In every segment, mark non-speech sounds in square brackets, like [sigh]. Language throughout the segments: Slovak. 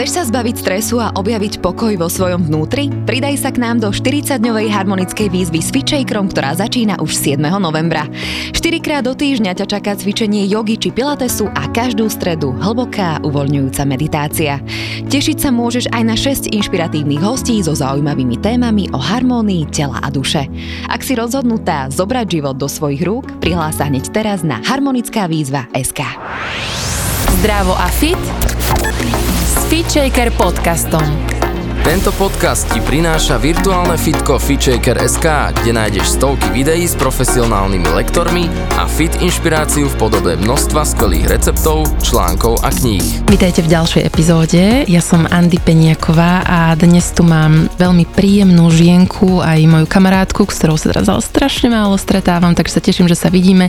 Chceš sa zbaviť stresu a objaviť pokoj vo svojom vnútri? Pridaj sa k nám do 40-dňovej harmonickej výzvy s Fitchakerom, ktorá začína už 7. novembra. 4 krát do týždňa ťa čaká cvičenie jogy či pilatesu a každú stredu hlboká uvoľňujúca meditácia. Tešiť sa môžeš aj na 6 inšpiratívnych hostí so zaujímavými témami o harmónii tela a duše. Ak si rozhodnutá zobrať život do svojich rúk, prihlás sa hneď teraz na harmonická výzva SK. Zdravo a fit Fit Podcaston. Tento podcast ti prináša virtuálne fitko FitShaker.sk, kde nájdeš stovky videí s profesionálnymi lektormi a fit inšpiráciu v podobe množstva skvelých receptov, článkov a kníh. Vítajte v ďalšej epizóde. Ja som Andy Peniaková a dnes tu mám veľmi príjemnú žienku aj moju kamarátku, s ktorou sa teraz ale strašne málo stretávam, takže sa teším, že sa vidíme.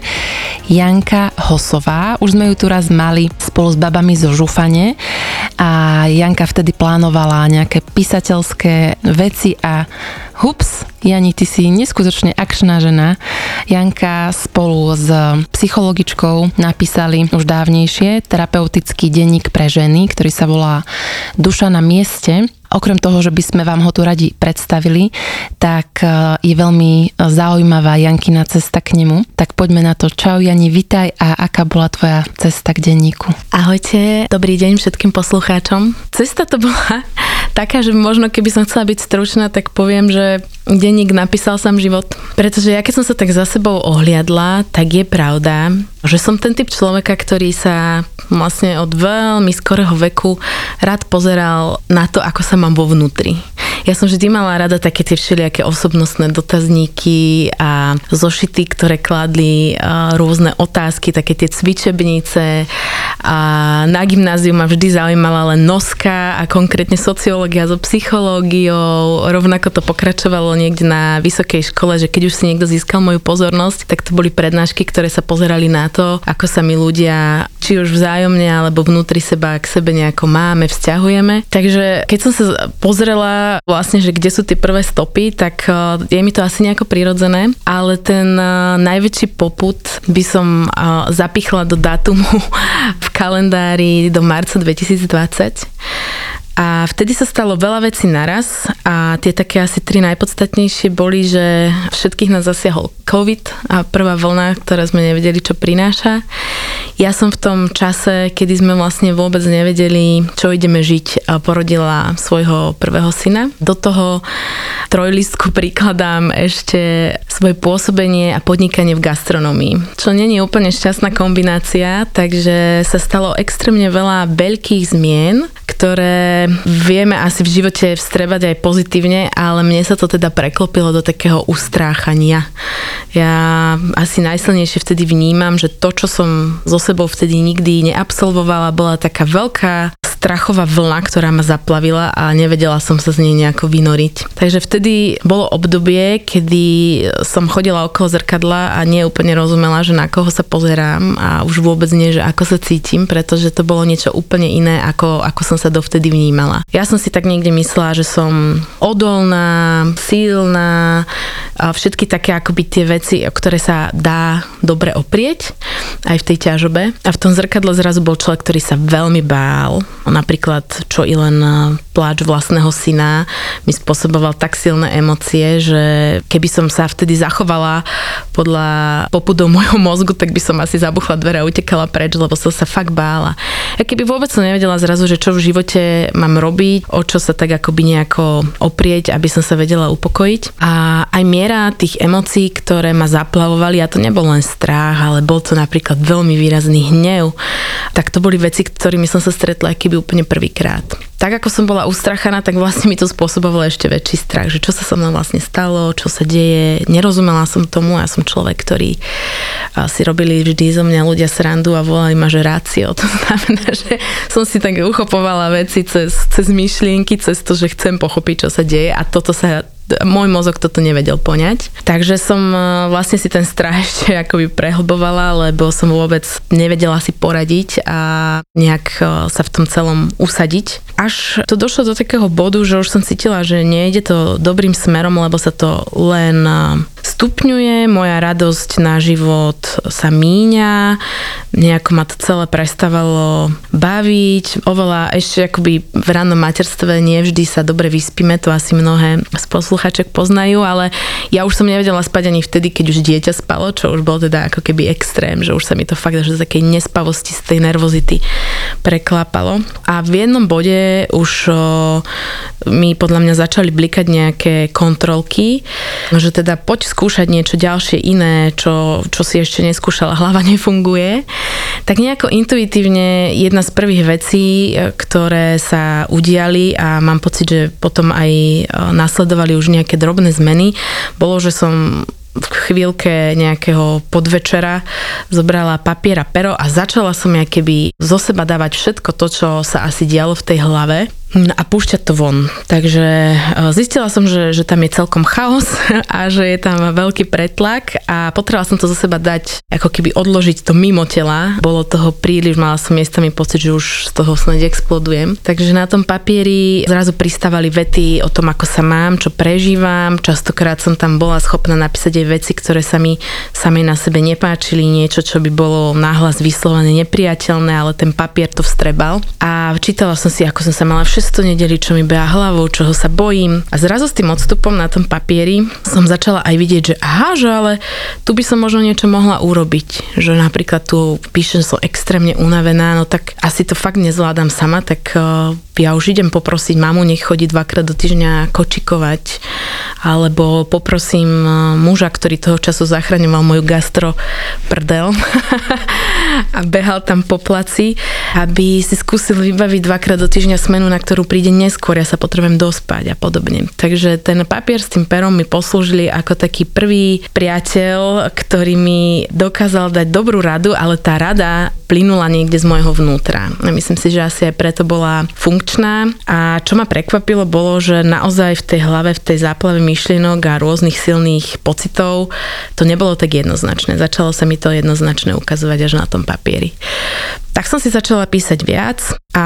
Janka Hosová. Už sme ju tu raz mali spolu s babami zo Žufane a Janka vtedy plánovala nejaké písateľské veci a hups, Jani, ty si neskutočne akčná žena. Janka spolu s psychologičkou napísali už dávnejšie terapeutický denník pre ženy, ktorý sa volá Duša na mieste Okrem toho, že by sme vám ho tu radi predstavili, tak e, je veľmi zaujímavá Jankina cesta k nemu. Tak poďme na to. Čau Jani, vitaj a aká bola tvoja cesta k denníku? Ahojte, dobrý deň všetkým poslucháčom. Cesta to bola [laughs] taká, že možno keby som chcela byť stručná, tak poviem, že denník napísal sám život. Pretože ja keď som sa tak za sebou ohliadla, tak je pravda, že som ten typ človeka, ktorý sa vlastne od veľmi skorého veku rád pozeral na to, ako sa mám vo vnútri. Ja som vždy mala rada také tie všelijaké osobnostné dotazníky a zošity, ktoré kladli rôzne otázky, také tie cvičebnice a na gymnáziu ma vždy zaujímala len noska a konkrétne sociológia so psychológiou. Rovnako to pokračovalo niekde na vysokej škole, že keď už si niekto získal moju pozornosť, tak to boli prednášky, ktoré sa pozerali na to, ako sa mi ľudia či už vzájomne alebo vnútri seba k sebe nejako máme, vzťahujeme. Takže keď som sa pozrela vlastne, že kde sú tie prvé stopy, tak e, je mi to asi nejako prirodzené, ale ten e, najväčší poput by som e, zapichla do datumu [laughs] v kalendári do marca 2020 a vtedy sa stalo veľa vecí naraz a tie také asi tri najpodstatnejšie boli, že všetkých nás zasiahol COVID a prvá vlna, ktorá sme nevedeli, čo prináša. Ja som v tom čase, kedy sme vlastne vôbec nevedeli, čo ideme žiť, porodila svojho prvého syna. Do toho trojlistku prikladám ešte svoje pôsobenie a podnikanie v gastronomii, čo není úplne šťastná kombinácia, takže sa stalo extrémne veľa veľkých zmien, ktoré vieme asi v živote vstrebať aj pozitívne, ale mne sa to teda preklopilo do takého ustráchania. Ja asi najsilnejšie vtedy vnímam, že to, čo som so sebou vtedy nikdy neabsolvovala, bola taká veľká strachová vlna, ktorá ma zaplavila a nevedela som sa z nej nejako vynoriť. Takže vtedy bolo obdobie, kedy som chodila okolo zrkadla a nie úplne rozumela, že na koho sa pozerám a už vôbec nie, že ako sa cítim, pretože to bolo niečo úplne iné, ako, ako som sa dovtedy vnímala. Ja som si tak niekde myslela, že som odolná, silná, a všetky také akoby tie veci, o ktoré sa dá dobre oprieť aj v tej ťažobe. A v tom zrkadle zrazu bol človek, ktorý sa veľmi bál Napríklad, čo i len e, pláč vlastného syna mi spôsoboval tak silné emócie, že keby som sa vtedy zachovala podľa popudov [laughs] môjho mozgu, tak by som asi zabuchla dvere a utekala preč, lebo som sa fakt bála. Ja keby vôbec som nevedela zrazu, že čo v živote mám robiť, o čo sa tak akoby nejako oprieť, aby som sa vedela upokojiť. A aj miera tých emócií, ktoré ma zaplavovali, a to nebol len strach, ale bol to napríklad veľmi výrazný hnev, tak to boli veci, ktorými som sa stretla, keby úplne prvýkrát. Tak ako som bola ustrachaná, tak vlastne mi to spôsobovalo ešte väčší strach, že čo sa so mnou vlastne stalo, čo sa deje. Nerozumela som tomu, ja som človek, ktorý si robili vždy zo mňa ľudia srandu a volali ma, že rácio. [laughs] To znamená, že som si tak uchopovala veci cez, cez myšlienky, cez to, že chcem pochopiť, čo sa deje a toto sa môj mozog toto nevedel poňať. Takže som e, vlastne si ten strach [laughs] ešte akoby prehlbovala, lebo som vôbec nevedela si poradiť a nejak e, sa v tom celom usadiť. až to došlo do takého bodu, že už som cítila, že nejde to dobrým smerom, lebo sa to len stupňuje, moja radosť na život sa míňa, nejako ma to celé prestávalo baviť, oveľa ešte akoby v rannom materstve nevždy sa dobre vyspíme, to asi mnohé z posluchaček poznajú, ale ja už som nevedela spať ani vtedy, keď už dieťa spalo, čo už bol teda ako keby extrém, že už sa mi to fakt že z takej nespavosti, z tej nervozity preklapalo. A v jednom bode už mi podľa mňa začali blikať nejaké kontrolky, že teda poď skúšať niečo ďalšie iné, čo, čo si ešte neskúšala, hlava [laughs] nefunguje, tak nejako intuitívne jedna z prvých vecí, e, ktoré sa udiali a mám pocit, že potom aj e, nasledovali už nejaké drobné zmeny, bolo, že som v chvíľke nejakého podvečera zobrala papier a pero a začala som ja keby zo seba dávať všetko to, čo sa asi dialo v tej hlave a púšťať to von. Takže e, zistila som, že, že tam je celkom chaos [laughs] a že je tam veľký pretlak a potrebovala som to zo seba dať, ako keby odložiť to mimo tela. Bolo toho príliš, mala som miestami pocit, že už z toho snad explodujem. Takže na tom papieri zrazu pristávali vety o tom, ako sa mám, čo prežívam. Častokrát som tam bola schopná napísať aj veci, ktoré sa mi samej na sebe nepáčili, niečo, čo by bolo náhlas vyslovené nepriateľné, ale ten papier to vstrebal. A čítala som si, ako som sa mala všetko 600 nedeli, čo mi beha hlavou, čoho sa bojím. A zrazu s tým odstupom na tom papieri som začala aj vidieť, že aha, že ale tu by som možno niečo mohla urobiť. Že napríklad tu píšem, som extrémne unavená, no tak asi to fakt nezvládam sama, tak uh, ja už idem poprosiť mamu, nech chodí dvakrát do týždňa kočikovať, alebo poprosím uh, muža, ktorý toho času zachraňoval moju gastro prdel [laughs] a behal tam po placi, aby si skúsil vybaviť dvakrát do týždňa smenu, na ktorú príde neskôr, ja sa potrebujem dospať a podobne. Takže ten papier s tým perom mi poslúžili ako taký prvý priateľ, ktorý mi dokázal dať dobrú radu, ale tá rada plynula niekde z môjho vnútra. Myslím si, že asi aj preto bola funkčná. A čo ma prekvapilo, bolo, že naozaj v tej hlave, v tej záplave myšlienok a rôznych silných pocitov to nebolo tak jednoznačné. Začalo sa mi to jednoznačne ukazovať až na tom papieri. Tak som si začala písať viac a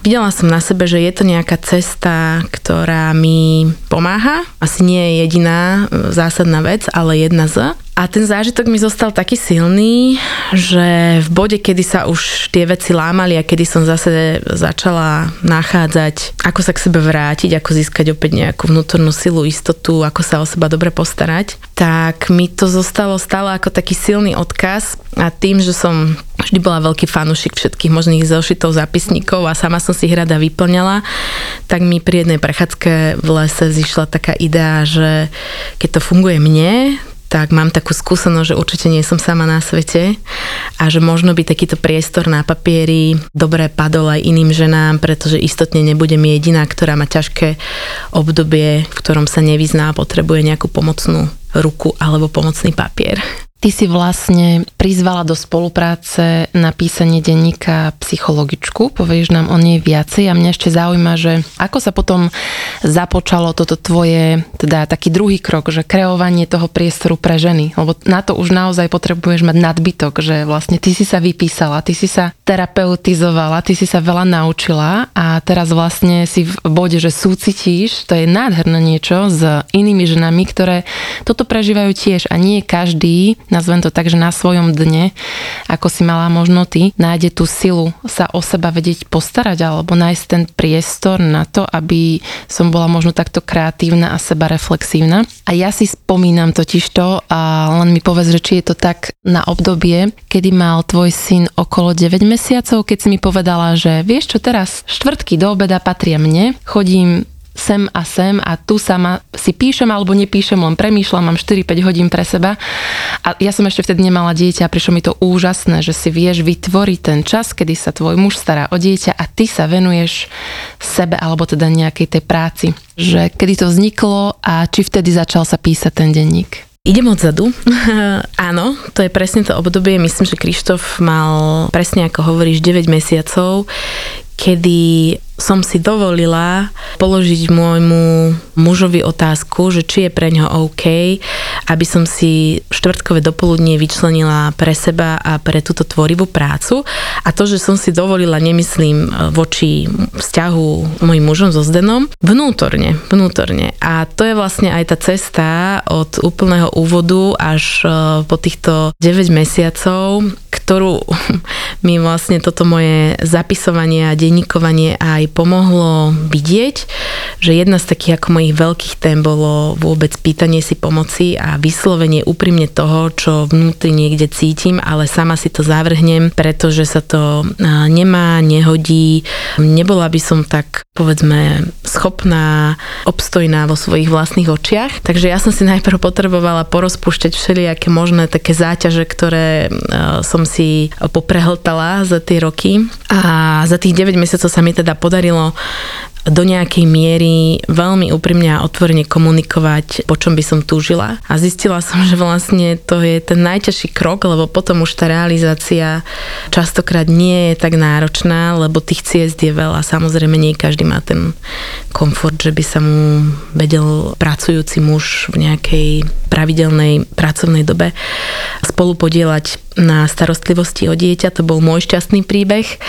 videla som na sebe, že je to nejaká cesta, ktorá mi pomáha. Asi nie je jediná e, zásadná vec, ale jedna z. A ten zážitok mi zostal taký silný, že v bode, kedy sa už tie veci lámali a kedy som zase začala nachádzať, ako sa k sebe vrátiť, ako získať opäť nejakú vnútornú silu, istotu, ako sa o seba dobre postarať, tak mi to zostalo stále ako taký silný odkaz. A tým, že som vždy bola veľký fanúšik všetkých možných zošitov, zápisníkov a sama som si ich rada vyplňala, tak mi pri jednej prechádzke v lese zišla taká idea, že keď to funguje mne, tak mám takú skúsenosť, že určite nie som sama na svete a že možno by takýto priestor na papieri dobre padol aj iným ženám, pretože istotne nebudem jediná, ktorá má ťažké obdobie, v ktorom sa nevyzná a potrebuje nejakú pomocnú ruku alebo pomocný papier. Ty si vlastne prizvala do spolupráce na písanie denníka psychologičku, povieš nám o nej viacej. A mňa ešte zaujíma, že ako sa potom započalo toto tvoje, teda taký druhý krok, že kreovanie toho priestoru pre ženy, lebo na to už naozaj potrebuješ mať nadbytok, že vlastne ty si sa vypísala, ty si sa terapeutizovala, ty si sa veľa naučila a teraz vlastne si v bode, že súcitíš, to je nádherné niečo s inými ženami, ktoré toto prežívajú tiež. A nie každý nazvem to tak, že na svojom dne, ako si mala možno ty, nájde tú silu sa o seba vedieť postarať alebo nájsť ten priestor na to, aby som bola možno takto kreatívna a seba reflexívna. A ja si spomínam totiž to a len mi povedz, že či je to tak na obdobie, kedy mal tvoj syn okolo 9 mesiacov, keď si mi povedala, že vieš čo teraz, štvrtky do obeda patria mne, chodím sem a sem a tu sama si píšem alebo nepíšem, len premýšľam, mám 4-5 hodín pre seba. A ja som ešte vtedy nemala dieťa a prišlo mi to úžasné, že si vieš vytvoriť ten čas, kedy sa tvoj muž stará o dieťa a ty sa venuješ sebe alebo teda nejakej tej práci. Že kedy to vzniklo a či vtedy začal sa písať ten denník? Idem odzadu. [laughs] Áno, to je presne to obdobie. Myslím, že Krištof mal presne ako hovoríš 9 mesiacov, kedy som si dovolila položiť môjmu mužovi otázku, že či je pre ňo OK, aby som si štvrtkové dopoludnie vyčlenila pre seba a pre túto tvorivú prácu. A to, že som si dovolila, nemyslím voči vzťahu mojim mužom so Zdenom, vnútorne, vnútorne. A to je vlastne aj tá cesta od úplného úvodu až e, po týchto 9 mesiacov, ktorú [laughs] mi vlastne toto moje zapisovanie a denníkovanie aj pomohlo vidieť, že jedna z takých ako mojich veľkých tém bolo vôbec pýtanie si pomoci a vyslovenie úprimne toho, čo vnútri niekde cítim, ale sama si to zavrhnem, pretože sa to nemá, nehodí. Nebola by som tak, povedzme, schopná, obstojná vo svojich vlastných očiach. Takže ja som si najprv potrebovala porozpúšťať všelijaké možné také záťaže, ktoré som si poprehltala za tie roky. A za tých 9 mesiacov sa mi teda podarilo do nejakej miery veľmi úprimne a otvorene komunikovať, po čom by som túžila. A zistila som, že vlastne to je ten najťažší krok, lebo potom už tá realizácia častokrát nie je tak náročná, lebo tých ciest je veľa. Samozrejme, nie každý má ten komfort, že by sa mu vedel pracujúci muž v nejakej pravidelnej pracovnej dobe spolu podielať na starostlivosti o dieťa. To bol môj šťastný príbeh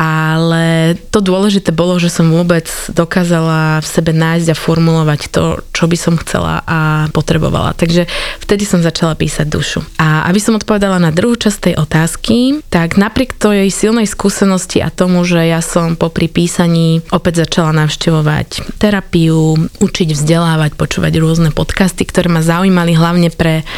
ale to dôležité bolo, že som vôbec dokázala v sebe nájsť a formulovať to, čo by som chcela a potrebovala. Takže vtedy som začala písať dušu. A aby som odpovedala na druhú časť tej otázky, tak napriek tej silnej skúsenosti a tomu, že ja som popri písaní opäť začala navštevovať terapiu, učiť vzdelávať, počúvať rôzne podcasty, ktoré ma zaujímali hlavne pre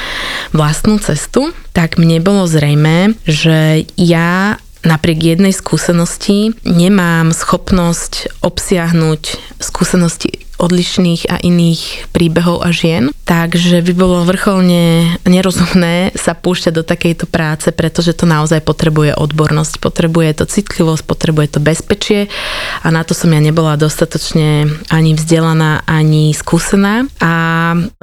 vlastnú cestu, tak mne bolo zrejme, že ja napriek jednej skúsenosti nemám schopnosť obsiahnuť skúsenosti odlišných a iných príbehov a žien. Takže by bolo vrcholne nerozumné sa púšťať do takejto práce, pretože to naozaj potrebuje odbornosť, potrebuje to citlivosť, potrebuje to bezpečie a na to som ja nebola dostatočne ani vzdelaná, ani skúsená. A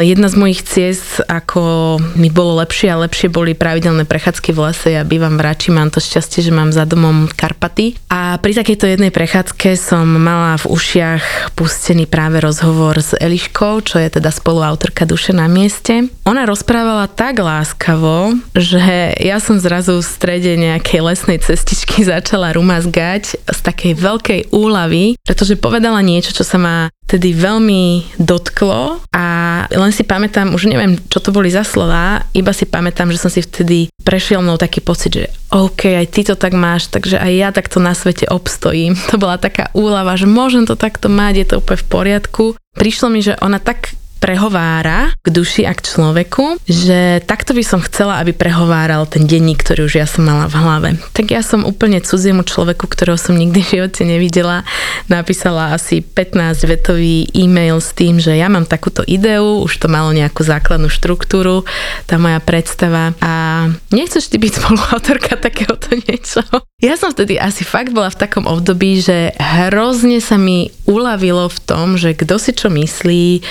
jedna z mojich ciest, ako mi bolo lepšie a lepšie, boli pravidelné prechádzky v lese. Ja bývam v Rači, mám to šťastie, že mám za domom Karpaty. A pri takejto jednej prechádzke som mala v ušiach pustený práve rozhovor s Eliškou, čo je teda spoluautorka Duše na mieste. Ona rozprávala tak láskavo, že ja som zrazu v strede nejakej lesnej cestičky [laughs] začala rumazgať z takej veľkej úlavy, pretože povedala niečo, čo sa ma tedy veľmi dotklo a len si pamätám, už neviem, čo to boli za slova, iba si pamätám, že som si vtedy prešiel mnou taký pocit, že OK, aj ty to tak máš, takže aj ja takto na svete obstojím. [laughs] To bola taká úlava, že môžem to takto mať, je to úplne v poriadku. Prišlo mi, že ona tak prehovára k duši a k človeku, že takto by som chcela, aby prehováral ten denník, ktorý už ja som mala v hlave. Tak ja som úplne cudziemu človeku, ktorého som nikdy v živote nevidela, napísala asi 15-vetový e-mail s tým, že ja mám takúto ideu, už to malo nejakú základnú štruktúru, tá moja predstava a nechceš ty byť [laughs] spoluautorka takéhoto niečo? Ja som vtedy asi fakt bola v takom období, že hrozne sa mi uľavilo v tom, že kto si čo myslí,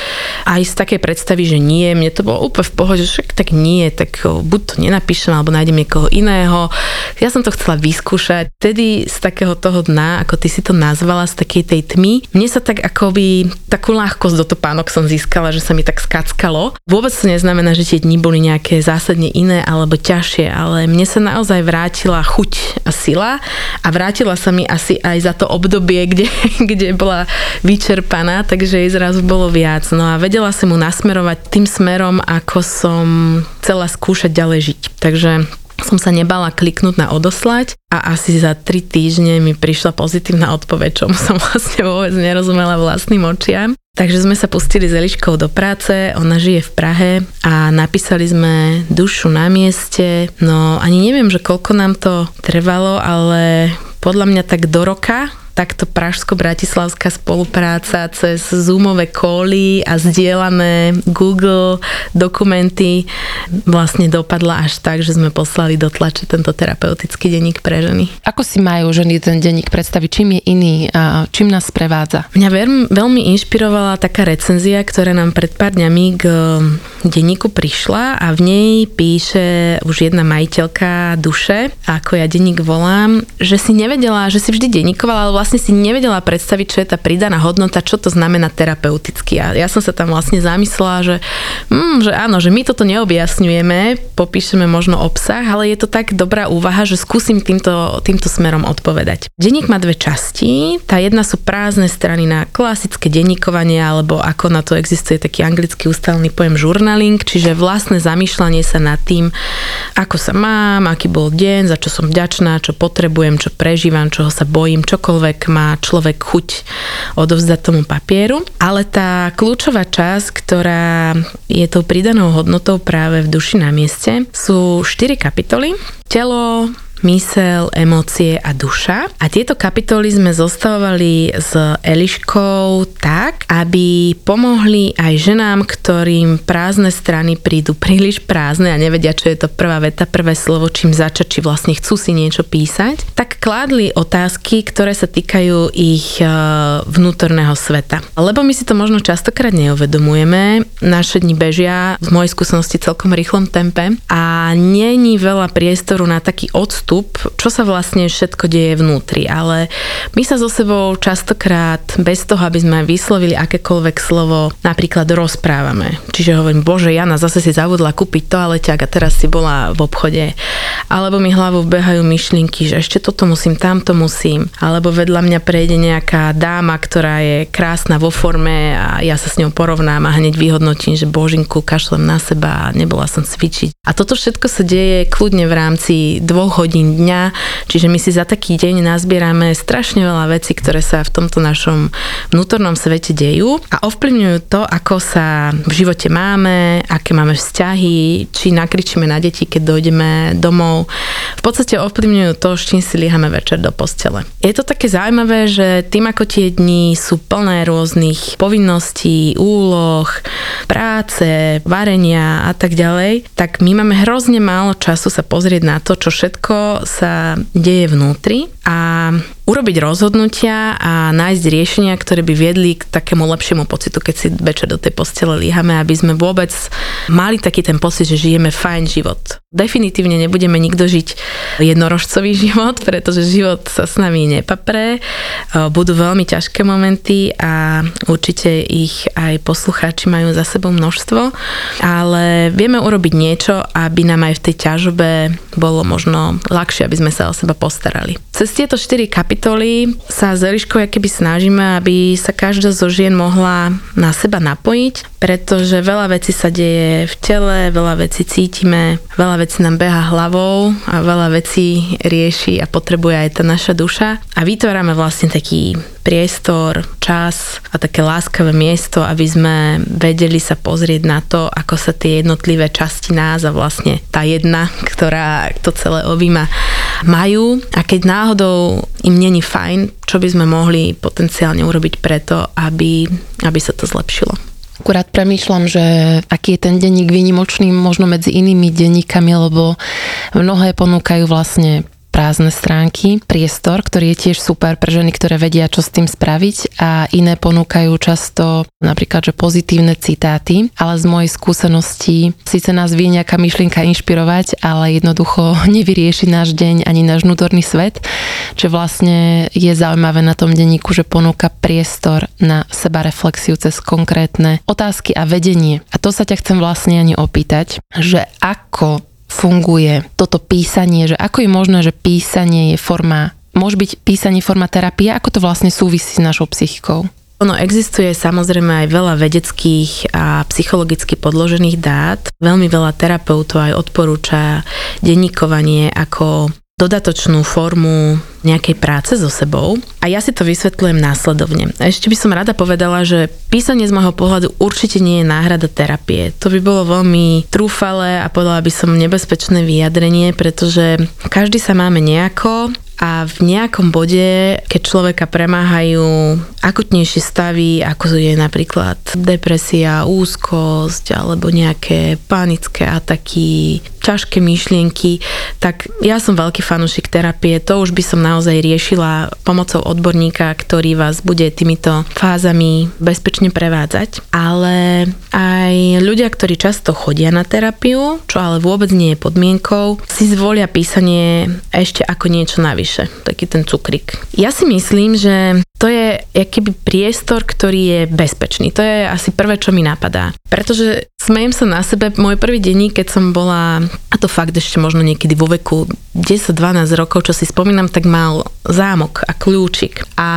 aj z takej predstavy, že nie, mne to bolo úplne v pohode, že však tak nie, tak buď to nenapíšem, alebo nájdem niekoho iného. Ja som to chcela vyskúšať. Vtedy z takého toho dna, ako ty si to nazvala, z takej tej tmy, mne sa tak akoby takú ľahkosť do topánok som získala, že sa mi tak skackalo. Vôbec to neznamená, že tie dni boli nejaké zásadne iné alebo ťažšie, ale mne sa naozaj vrátila chuť a sila a vrátila sa mi asi aj za to obdobie, kde, [laughs] kde bola vyčerpaná, takže jej zrazu bolo viac. No a vedela som mu nasmerovať tým smerom, ako som chcela skúšať ďalej žiť. Takže som sa nebala kliknúť na odoslať a asi za tri týždne mi prišla pozitívna odpoveď, čomu [laughs] som vlastne vôbec nerozumela vlastným očiam. Takže sme sa pustili s Eliškou do práce, ona žije v Prahe a napísali sme dušu na mieste. No ani neviem, že koľko nám to trvalo, ale podľa mňa tak do roka takto pražsko-bratislavská spolupráca cez zoomové kóly a zdieľané Google dokumenty vlastne dopadla až tak, že sme poslali do tlače tento terapeutický denník pre ženy. Ako si majú ženy ten denník predstaviť? Čím je iný a čím nás prevádza? Mňa veľmi, veľmi inšpirovala taká recenzia, ktorá nám pred pár dňami k denníku prišla a v nej píše už jedna majiteľka duše, ako ja denník volám, že si nevedela, že si vždy denníkovala, ale vlastne vlastne si nevedela predstaviť, čo je tá pridaná hodnota, čo to znamená terapeuticky. A ja som sa tam vlastne zamyslela, že, mm, že áno, že my toto neobjasňujeme, popíšeme možno obsah, ale je to tak dobrá úvaha, že skúsim týmto, týmto smerom odpovedať. Denník má dve časti. Tá jedna sú prázdne strany na klasické denníkovanie, alebo ako na to existuje taký anglický ustálený pojem journaling, čiže vlastné zamýšľanie sa nad tým, ako sa mám, aký bol deň, za čo som vďačná, čo potrebujem, čo prežívam, čoho sa bojím, čokoľvek má človek chuť odovzdať tomu papieru. Ale tá kľúčová časť, ktorá je tou pridanou hodnotou práve v duši na mieste, sú štyri kapitoly. Telo, mysel, emócie a duša. A tieto kapitoly sme zostavovali s Eliškou tak, aby pomohli aj ženám, ktorým prázdne strany prídu príliš prázdne a nevedia, čo je to prvá veta, prvé slovo, čím začať, či vlastne chcú si niečo písať, tak kládli otázky, ktoré sa týkajú ich e, vnútorného sveta. Lebo my si to možno častokrát neuvedomujeme, naše dni bežia z mojej skúsenosti celkom rýchlom tempe a není veľa priestoru na taký odstup vstup, čo sa vlastne všetko deje vnútri, ale my sa so sebou častokrát bez toho, aby sme vyslovili akékoľvek slovo, napríklad rozprávame. Čiže hovorím, bože, Jana zase si zavodla kúpiť toaleťak a teraz si bola v obchode. Alebo mi hlavou behajú myšlienky, že ešte toto musím, tamto musím. Alebo vedľa mňa prejde nejaká dáma, ktorá je krásna vo forme a ja sa s ňou porovnám a hneď vyhodnotím, že božinku, kašlem na seba a nebola som cvičiť. A toto všetko sa deje kľudne v rámci dvoch hodín dňa, čiže my si za taký deň nazbierame strašne veľa vecí, ktoré sa v tomto našom vnútornom svete dejú a ovplyvňujú to, ako sa v živote máme, aké máme vzťahy, či nakričíme na deti, keď dojdeme domov. V podstate ovplyvňujú to, s čím si líhame večer do postele. Je to také zaujímavé, že tým, ako tie dni sú plné rôznych povinností, úloh, práce, varenia a tak ďalej, tak my máme hrozne málo času sa pozrieť na to, čo všetko sa deje vnútri a urobiť rozhodnutia a nájsť riešenia, ktoré by viedli k takému lepšiemu pocitu, keď si večer do tej postele líhame, aby sme vôbec mali taký ten pocit, že žijeme fajn život. Definitívne nebudeme nikto žiť jednorožcový [laughs] život, pretože život sa s nami nepapré. Budú veľmi ťažké momenty a určite ich aj poslucháči majú za sebou množstvo, ale vieme urobiť niečo, aby nám aj v tej ťažobe bolo možno ľahšie, aby sme sa o seba postarali. Cez tieto štyri kapitoly sa s Eliškou keby snažíme, aby sa každá zo žien mohla na seba napojiť, pretože veľa vecí sa deje v tele, veľa vecí cítime, veľa vecí nám beha hlavou a veľa vecí rieši a potrebuje aj tá naša duša. A vytvárame vlastne taký priestor, čas a také láskavé miesto, aby sme vedeli sa pozrieť na to, ako sa tie jednotlivé časti nás a vlastne tá jedna, ktorá to celé objíma, majú. A keď náhodou im není fajn, čo by sme mohli potenciálne urobiť preto, aby, aby sa to zlepšilo. Akurát premýšľam, že aký je ten denník výnimočný možno medzi inými denníkami, lebo mnohé ponúkajú vlastne prázdne stránky, priestor, ktorý je tiež super pre ženy, ktoré vedia, čo s tým spraviť a iné ponúkajú často napríklad, že pozitívne citáty, ale z mojej skúsenosti síce nás vie nejaká myšlienka inšpirovať, ale jednoducho [laughs] nevyrieši náš deň ani náš vnútorný svet, čo vlastne je zaujímavé na tom denníku, že ponúka priestor na seba reflexiu cez konkrétne otázky a vedenie. A to sa ťa chcem vlastne ani opýtať, že ako funguje toto písanie, že ako je možné, že písanie je forma, môže byť písanie forma terapie, ako to vlastne súvisí s našou psychikou? Ono existuje samozrejme aj veľa vedeckých a psychologicky podložených dát. Veľmi veľa terapeutov aj odporúča denníkovanie ako dodatočnú formu nejakej práce so sebou a ja si to vysvetľujem následovne. A ešte by som rada povedala, že písanie z môjho pohľadu určite nie je náhrada terapie. To by bolo veľmi trúfale a povedala by som nebezpečné vyjadrenie, pretože každý sa máme nejako a v nejakom bode, keď človeka premáhajú akutnejšie stavy, ako je napríklad depresia, úzkosť alebo nejaké panické ataky, ťažké myšlienky, tak ja som veľký fanúšik terapie, to už by som naozaj riešila pomocou odborníka, ktorý vás bude týmito fázami bezpečne prevádzať. Ale aj ľudia, ktorí často chodia na terapiu, čo ale vôbec nie je podmienkou, si zvolia písanie ešte ako niečo navyše, taký ten cukrik. Ja si myslím, že to je akýby priestor, ktorý je bezpečný. To je asi prvé, čo mi napadá. Pretože smejem sa na sebe, môj prvý denník, keď som bola, a to fakt ešte možno niekedy vo veku 10-12 rokov, čo si spomínam, tak mal zámok a kľúčik. A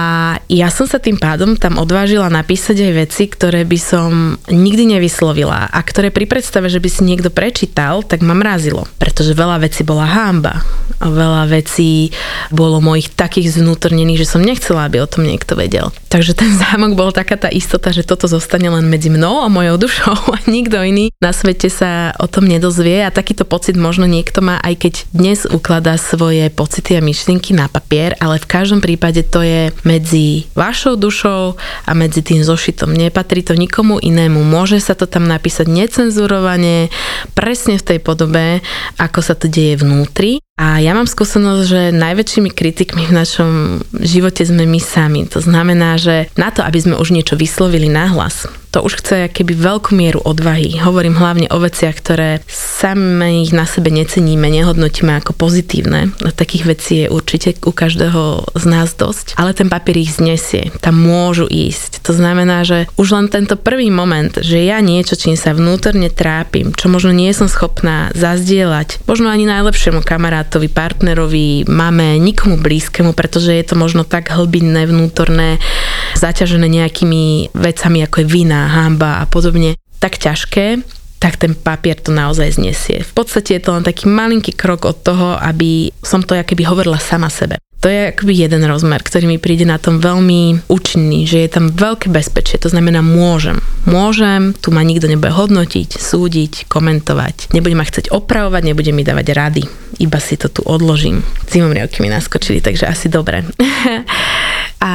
ja som sa tým pádom tam odvážila napísať aj veci, ktoré by som nikdy nevyslovila a ktoré pri predstave, že by si niekto prečítal, tak ma mrazilo. Pretože veľa vecí bola hámba. A veľa vecí bolo mojich takých zvnútornených, že som nechcela, aby o tom niekto vedel. Takže ten [laughs] zámok bol taká tá istota, že toto zostane len medzi mnou a mojou dušou [laughs] a nikto iný na svete sa o tom nedozvie a takýto pocit možno niekto má, aj keď dnes ukladá svoje pocity a myšlienky na papier, ale v každom prípade to je medzi vašou dušou a medzi tým zošitom. Nepatrí to nikomu inému. Môže sa to tam napísať necenzurovane, presne v tej podobe, ako sa to deje vnútri. A ja mám skúsenosť, že najväčšími kritikmi v našom živote sme my sami. To znamená, že na to, aby sme už niečo vyslovili nahlas, to už chce keby veľkú mieru odvahy. Hovorím hlavne o veciach, ktoré sami ich na sebe neceníme, nehodnotíme ako pozitívne. Takých vecí je určite u každého z nás dosť, ale ten papier ich znesie. Tam môžu ísť. To znamená, že už len tento prvý moment, že ja niečo, čím sa vnútorne trápim, čo možno nie som schopná zazdieľať, možno ani najlepšiemu kamarátovi, partnerovi, mame, nikomu blízkemu, pretože je to možno tak hlbinné, vnútorné, zaťažené nejakými vecami ako je vina, hamba a podobne tak ťažké, tak ten papier to naozaj znesie. V podstate je to len taký malinký krok od toho, aby som to keby hovorila sama sebe. To je akoby jeden rozmer, ktorý mi príde na tom veľmi účinný, že je tam veľké bezpečie, to znamená môžem. Môžem, tu ma nikto nebude hodnotiť, súdiť, komentovať. Nebude ma chcieť opravovať, nebude mi dávať rady. Iba si to tu odložím. Zimomriavky mi naskočili, takže asi dobre. [laughs] A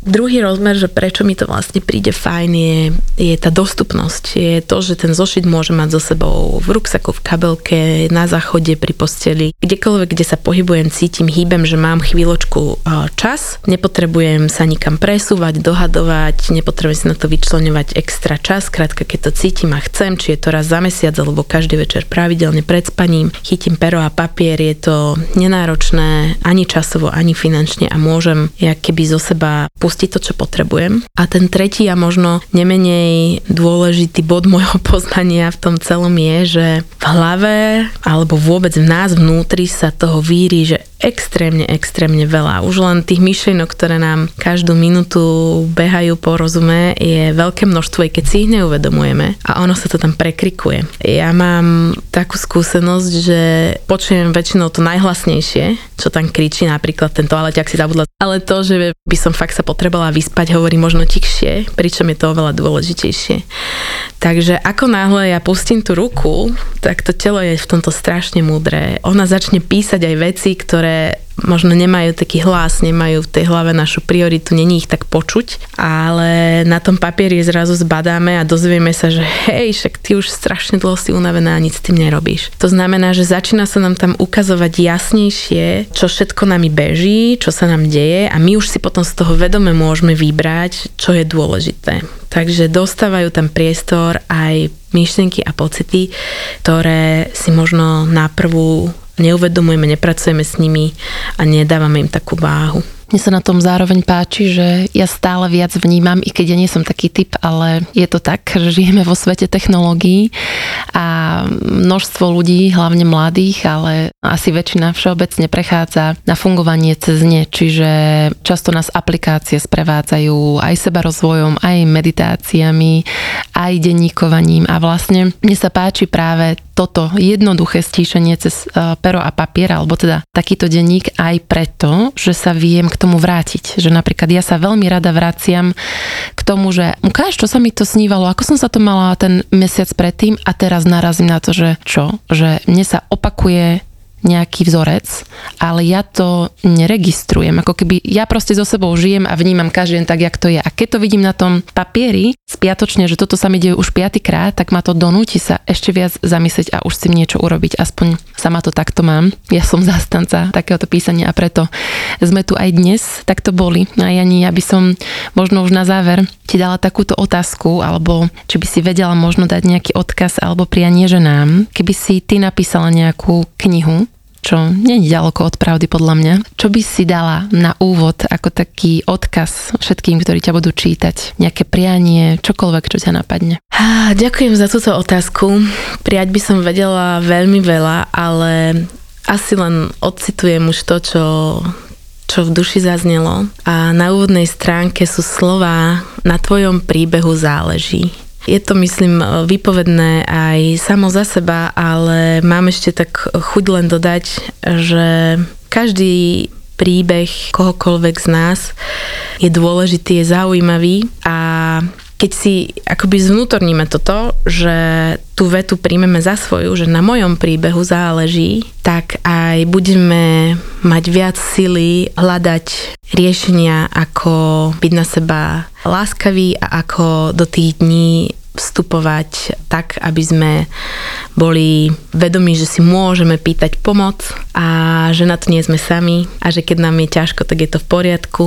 druhý rozmer, že prečo mi to vlastne príde fajn, je, je tá dostupnosť. Je to, že ten zošit môže mať so sebou v ruksaku, v kabelke, na záchode, pri posteli. Kdekoľvek, kde sa pohybujem, cítim, hýbem, že mám chvíľočku čas. Nepotrebujem sa nikam presúvať, dohadovať, nepotrebujem si na to vyčlenovať extra čas. Krátka, keď to cítim a chcem, či je to raz za mesiac alebo každý večer pravidelne pred spaním, chytím pero a papier, je to nenáročné ani časovo, ani finančne a môžem ja keby zo seba pustiť to, čo potrebujem. A ten tretí a možno nemenej dôležitý bod [laughs] môjho poznania v tom celom je, že hlave alebo vôbec v nás vnútri sa toho víri, že extrémne, extrémne veľa. Už len tých myšlienok, ktoré nám každú minútu behajú po rozume, je veľké množstvo, aj keď si ich neuvedomujeme a ono sa to tam prekrikuje. Ja mám takú skúsenosť, že počujem väčšinou to najhlasnejšie, čo tam kričí, napríklad ten toaleťak si zabudla. Ale to, že by som fakt sa potrebovala vyspať, hovorí možno tichšie, pričom je to oveľa dôležitejšie. Takže ako náhle ja pustím tú ruku, tak to telo je v tomto strašne múdre. Ona začne písať aj veci, ktoré možno nemajú taký hlas, nemajú v tej hlave našu prioritu, není ich tak počuť, ale na tom papieri zrazu zbadáme a dozvieme sa, že hej, však ty už strašne dlho si unavená a nic s tým nerobíš. To znamená, že začína sa nám tam ukazovať jasnejšie, čo všetko nami beží, čo sa nám deje a my už si potom z toho vedome môžeme vybrať, čo je dôležité. Takže dostávajú tam priestor aj myšlienky a pocity, ktoré si možno na prvú neuvedomujeme, nepracujeme s nimi a nedávame im takú váhu. Mne sa na tom zároveň páči, že ja stále viac vnímam, i keď ja nie som taký typ, ale je to tak, že žijeme vo svete technológií a množstvo ľudí, hlavne mladých, ale asi väčšina všeobecne prechádza na fungovanie cez ne, čiže často nás aplikácie sprevádzajú aj seba rozvojom, aj meditáciami, aj denníkovaním. A vlastne mne sa páči práve toto jednoduché stíšenie cez e, pero a papier, alebo teda takýto denník aj preto, že sa viem k tomu vrátiť. Že napríklad ja sa veľmi rada vraciam k tomu, že ukáž, čo sa mi to snívalo, ako som sa to mala ten mesiac predtým a teraz narazím na to, že čo? Že mne sa opakuje nejaký vzorec, ale ja to neregistrujem. Ako keby ja proste so sebou žijem a vnímam každý deň tak, jak to je. A keď to vidím na tom papieri spiatočne, že toto sa mi deje už piatýkrát, tak ma to donúti sa ešte viac zamyslieť a už si niečo urobiť. Aspoň sama to takto mám. Ja som zastanca takéhoto písania a preto sme tu aj dnes. Tak to boli. A Jani, ja by som možno už na záver ti dala takúto otázku, alebo či by si vedela možno dať nejaký odkaz alebo prianie ženám, keby si ty napísala nejakú knihu, čo je ďaleko od pravdy podľa mňa. Čo by si dala na úvod ako taký odkaz všetkým, ktorí ťa budú čítať? Nejaké prianie, čokoľvek, čo ťa napadne? Ďakujem za túto otázku. Prijať by som vedela veľmi veľa, ale asi len odcitujem už to, čo čo v duši zaznelo. A na úvodnej stránke sú slova na tvojom príbehu záleží. Je to, myslím, vypovedné aj samo za seba, ale mám ešte tak chuť len dodať, že každý príbeh kohokoľvek z nás je dôležitý, je zaujímavý a keď si akoby zvnútorníme toto, že tú vetu príjmeme za svoju, že na mojom príbehu záleží, tak aj budeme mať viac sily hľadať riešenia, ako byť na seba láskavý a ako do tých dní vstupovať tak, aby sme boli vedomí, že si môžeme pýtať pomoc a že na to nie sme sami a že keď nám je ťažko, tak je to v poriadku.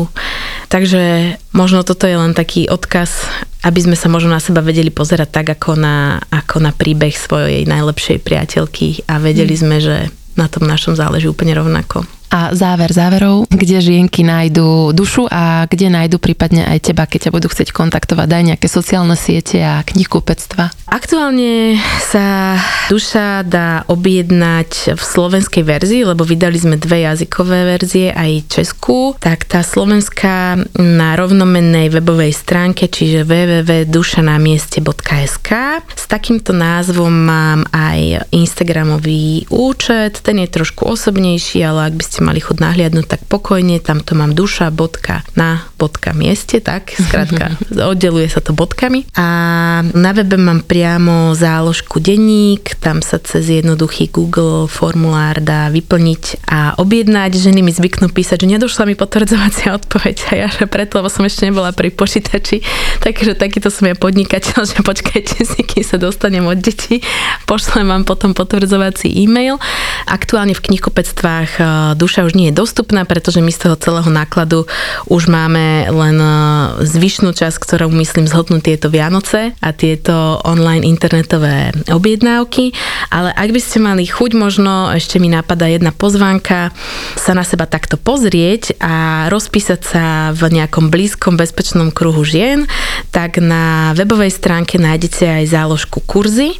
Takže možno toto je len taký odkaz, aby sme sa možno na seba vedeli pozerať tak, ako na, ako na príbeh svojej najlepšej priateľky a vedeli sme, že na tom našom záleží úplne rovnako a záver záverov, kde žienky nájdu dušu a kde nájdu prípadne aj teba, keď ťa budú chcieť kontaktovať, daj nejaké sociálne siete a knihkupectva. Aktuálne sa duša dá objednať v slovenskej verzii, lebo vydali sme dve jazykové verzie, aj českú, tak tá slovenská na rovnomennej webovej stránke, čiže www.dušanamieste.sk. S takýmto názvom mám aj Instagramový účet, ten je trošku osobnejší, ale ak by ste mali chud nahliadnúť, tak pokojne, tam to mám duša, bodka, na, bodka, mieste, tak, skrátka, [laughs] oddeluje sa to bodkami. A na webe mám priamo záložku denník, tam sa cez jednoduchý Google formulár dá vyplniť a objednať. Ženy mi zvyknú písať, že nedošla mi potvrdzovacia odpoveď a ja, že preto, lebo som ešte nebola pri počítači, takže takýto som ja podnikateľ, [laughs] že počkajte si, kým sa dostanem od detí, pošlem vám potom potvrdzovací e-mail. Aktuálne v knihkupectvách eh, duša duša už nie je dostupná, pretože my z toho celého nákladu už máme len e, zvyšnú časť, ktorou myslím zhodnúť tieto Vianoce a tieto online internetové objednávky. Ale ak by ste mali chuť, možno ešte mi napadá jedna pozvánka sa na seba takto pozrieť a rozpísať sa v nejakom blízkom bezpečnom kruhu žien, tak na webovej stránke nájdete aj záložku kurzy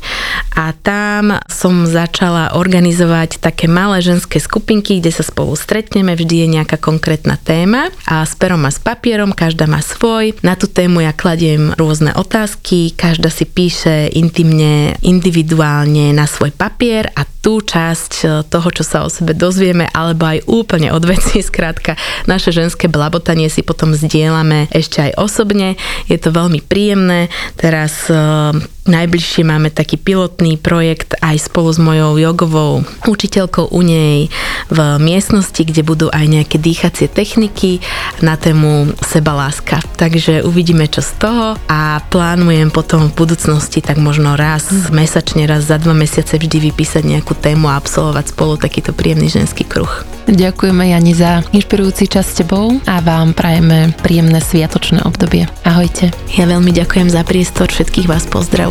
a tam som začala organizovať také malé ženské skupinky, kde sa spolu spolu stretneme, vždy je nejaká konkrétna téma a s perom a s papierom, každá má svoj. Na tú tému ja kladiem rôzne otázky, každá si píše intimne, individuálne na svoj papier a tú časť e, toho, čo sa o sebe dozvieme, alebo aj úplne od veci, [laughs] skrátka naše ženské blabotanie si potom zdieľame ešte aj osobne. Je to veľmi príjemné. Teraz e, Najbližšie máme taký pilotný projekt aj spolu s mojou jogovou učiteľkou u nej v miestnosti, kde budú aj nejaké dýchacie techniky na tému sebaláska. Takže uvidíme, čo z toho a plánujem potom v budúcnosti tak možno raz mesačne, raz za dva mesiace vždy vypísať nejakú tému a absolvovať spolu takýto príjemný ženský kruh. Ďakujeme Jani za inšpirujúci čas s tebou a vám prajeme príjemné sviatočné obdobie. Ahojte. Ja veľmi ďakujem za priestor, všetkých vás pozdravujem